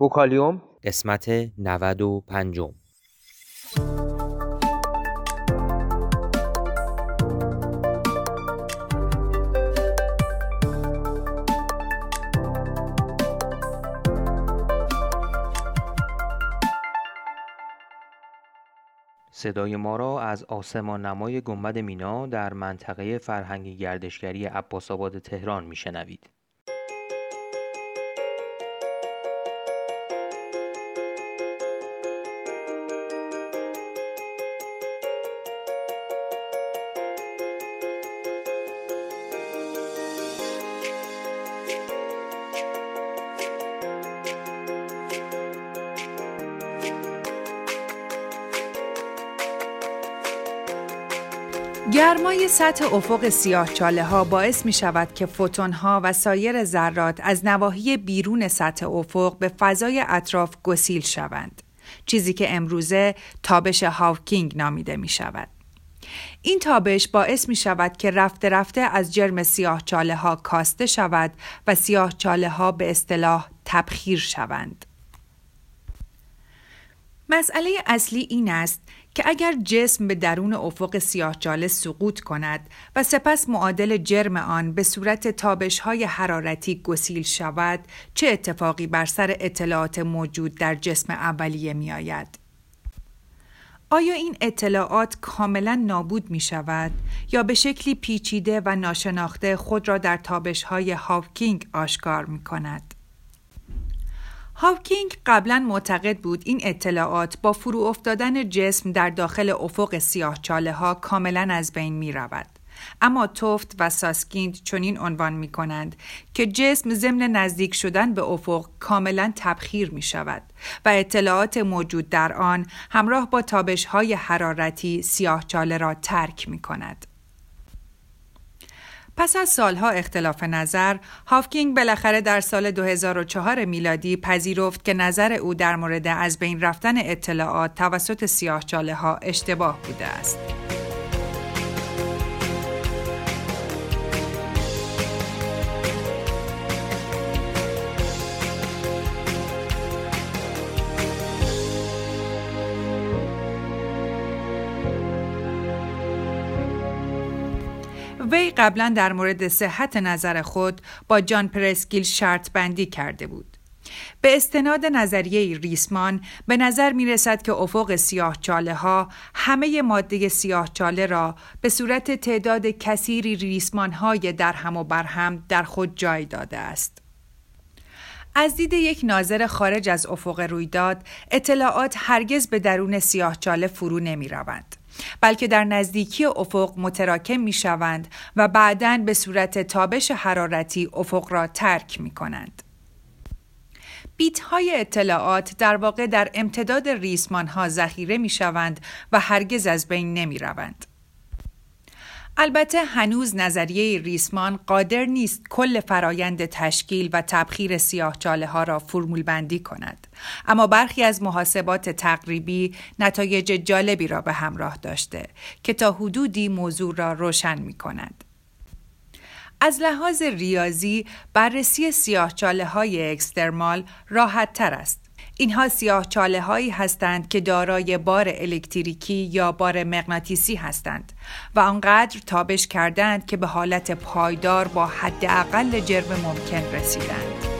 بوکالیوم قسمت 95 صدای ما را از آسمان نمای گنبد مینا در منطقه فرهنگی گردشگری عباس آباد تهران میشنوید. گرمای سطح افق سیاه چاله ها باعث می شود که فوتون ها و سایر ذرات از نواحی بیرون سطح افق به فضای اطراف گسیل شوند. چیزی که امروزه تابش هاوکینگ نامیده می شود. این تابش باعث می شود که رفته رفته از جرم سیاه چاله ها کاسته شود و سیاه چاله ها به اصطلاح تبخیر شوند. مسئله اصلی این است که اگر جسم به درون افق سیاهچاله سقوط کند و سپس معادل جرم آن به صورت تابش های حرارتی گسیل شود چه اتفاقی بر سر اطلاعات موجود در جسم اولیه می آید؟ آیا این اطلاعات کاملا نابود می شود یا به شکلی پیچیده و ناشناخته خود را در تابش های هاوکینگ آشکار می کند؟ هاوکینگ قبلا معتقد بود این اطلاعات با فرو افتادن جسم در داخل افق سیاه چاله ها کاملا از بین می رود. اما توفت و ساسکیند چنین عنوان می کنند که جسم ضمن نزدیک شدن به افق کاملا تبخیر می شود و اطلاعات موجود در آن همراه با تابش های حرارتی سیاه چاله را ترک می کند. پس از سالها اختلاف نظر، هافکینگ بالاخره در سال 2004 میلادی پذیرفت که نظر او در مورد از بین رفتن اطلاعات توسط سیاهچاله ها اشتباه بوده است. وی قبلا در مورد صحت نظر خود با جان پرسکیل شرط بندی کرده بود. به استناد نظریه ریسمان به نظر می رسد که افق سیاه چاله ها همه ماده سیاه چاله را به صورت تعداد کثیری ریسمان های در هم و بر هم در خود جای داده است. از دید یک ناظر خارج از افق رویداد اطلاعات هرگز به درون سیاه چاله فرو نمی روند. بلکه در نزدیکی افق متراکم می شوند و بعدا به صورت تابش حرارتی افق را ترک می کنند. بیت های اطلاعات در واقع در امتداد ریسمان ها ذخیره می شوند و هرگز از بین نمی روند. البته هنوز نظریه ریسمان قادر نیست کل فرایند تشکیل و تبخیر سیاهچاله ها را فرمول بندی کند اما برخی از محاسبات تقریبی نتایج جالبی را به همراه داشته که تا حدودی موضوع را روشن می کند. از لحاظ ریاضی بررسی سیاهچاله های اکسترمال راحت تر است اینها سیاه چاله هایی هستند که دارای بار الکتریکی یا بار مغناطیسی هستند و آنقدر تابش کردند که به حالت پایدار با حداقل جرم ممکن رسیدند.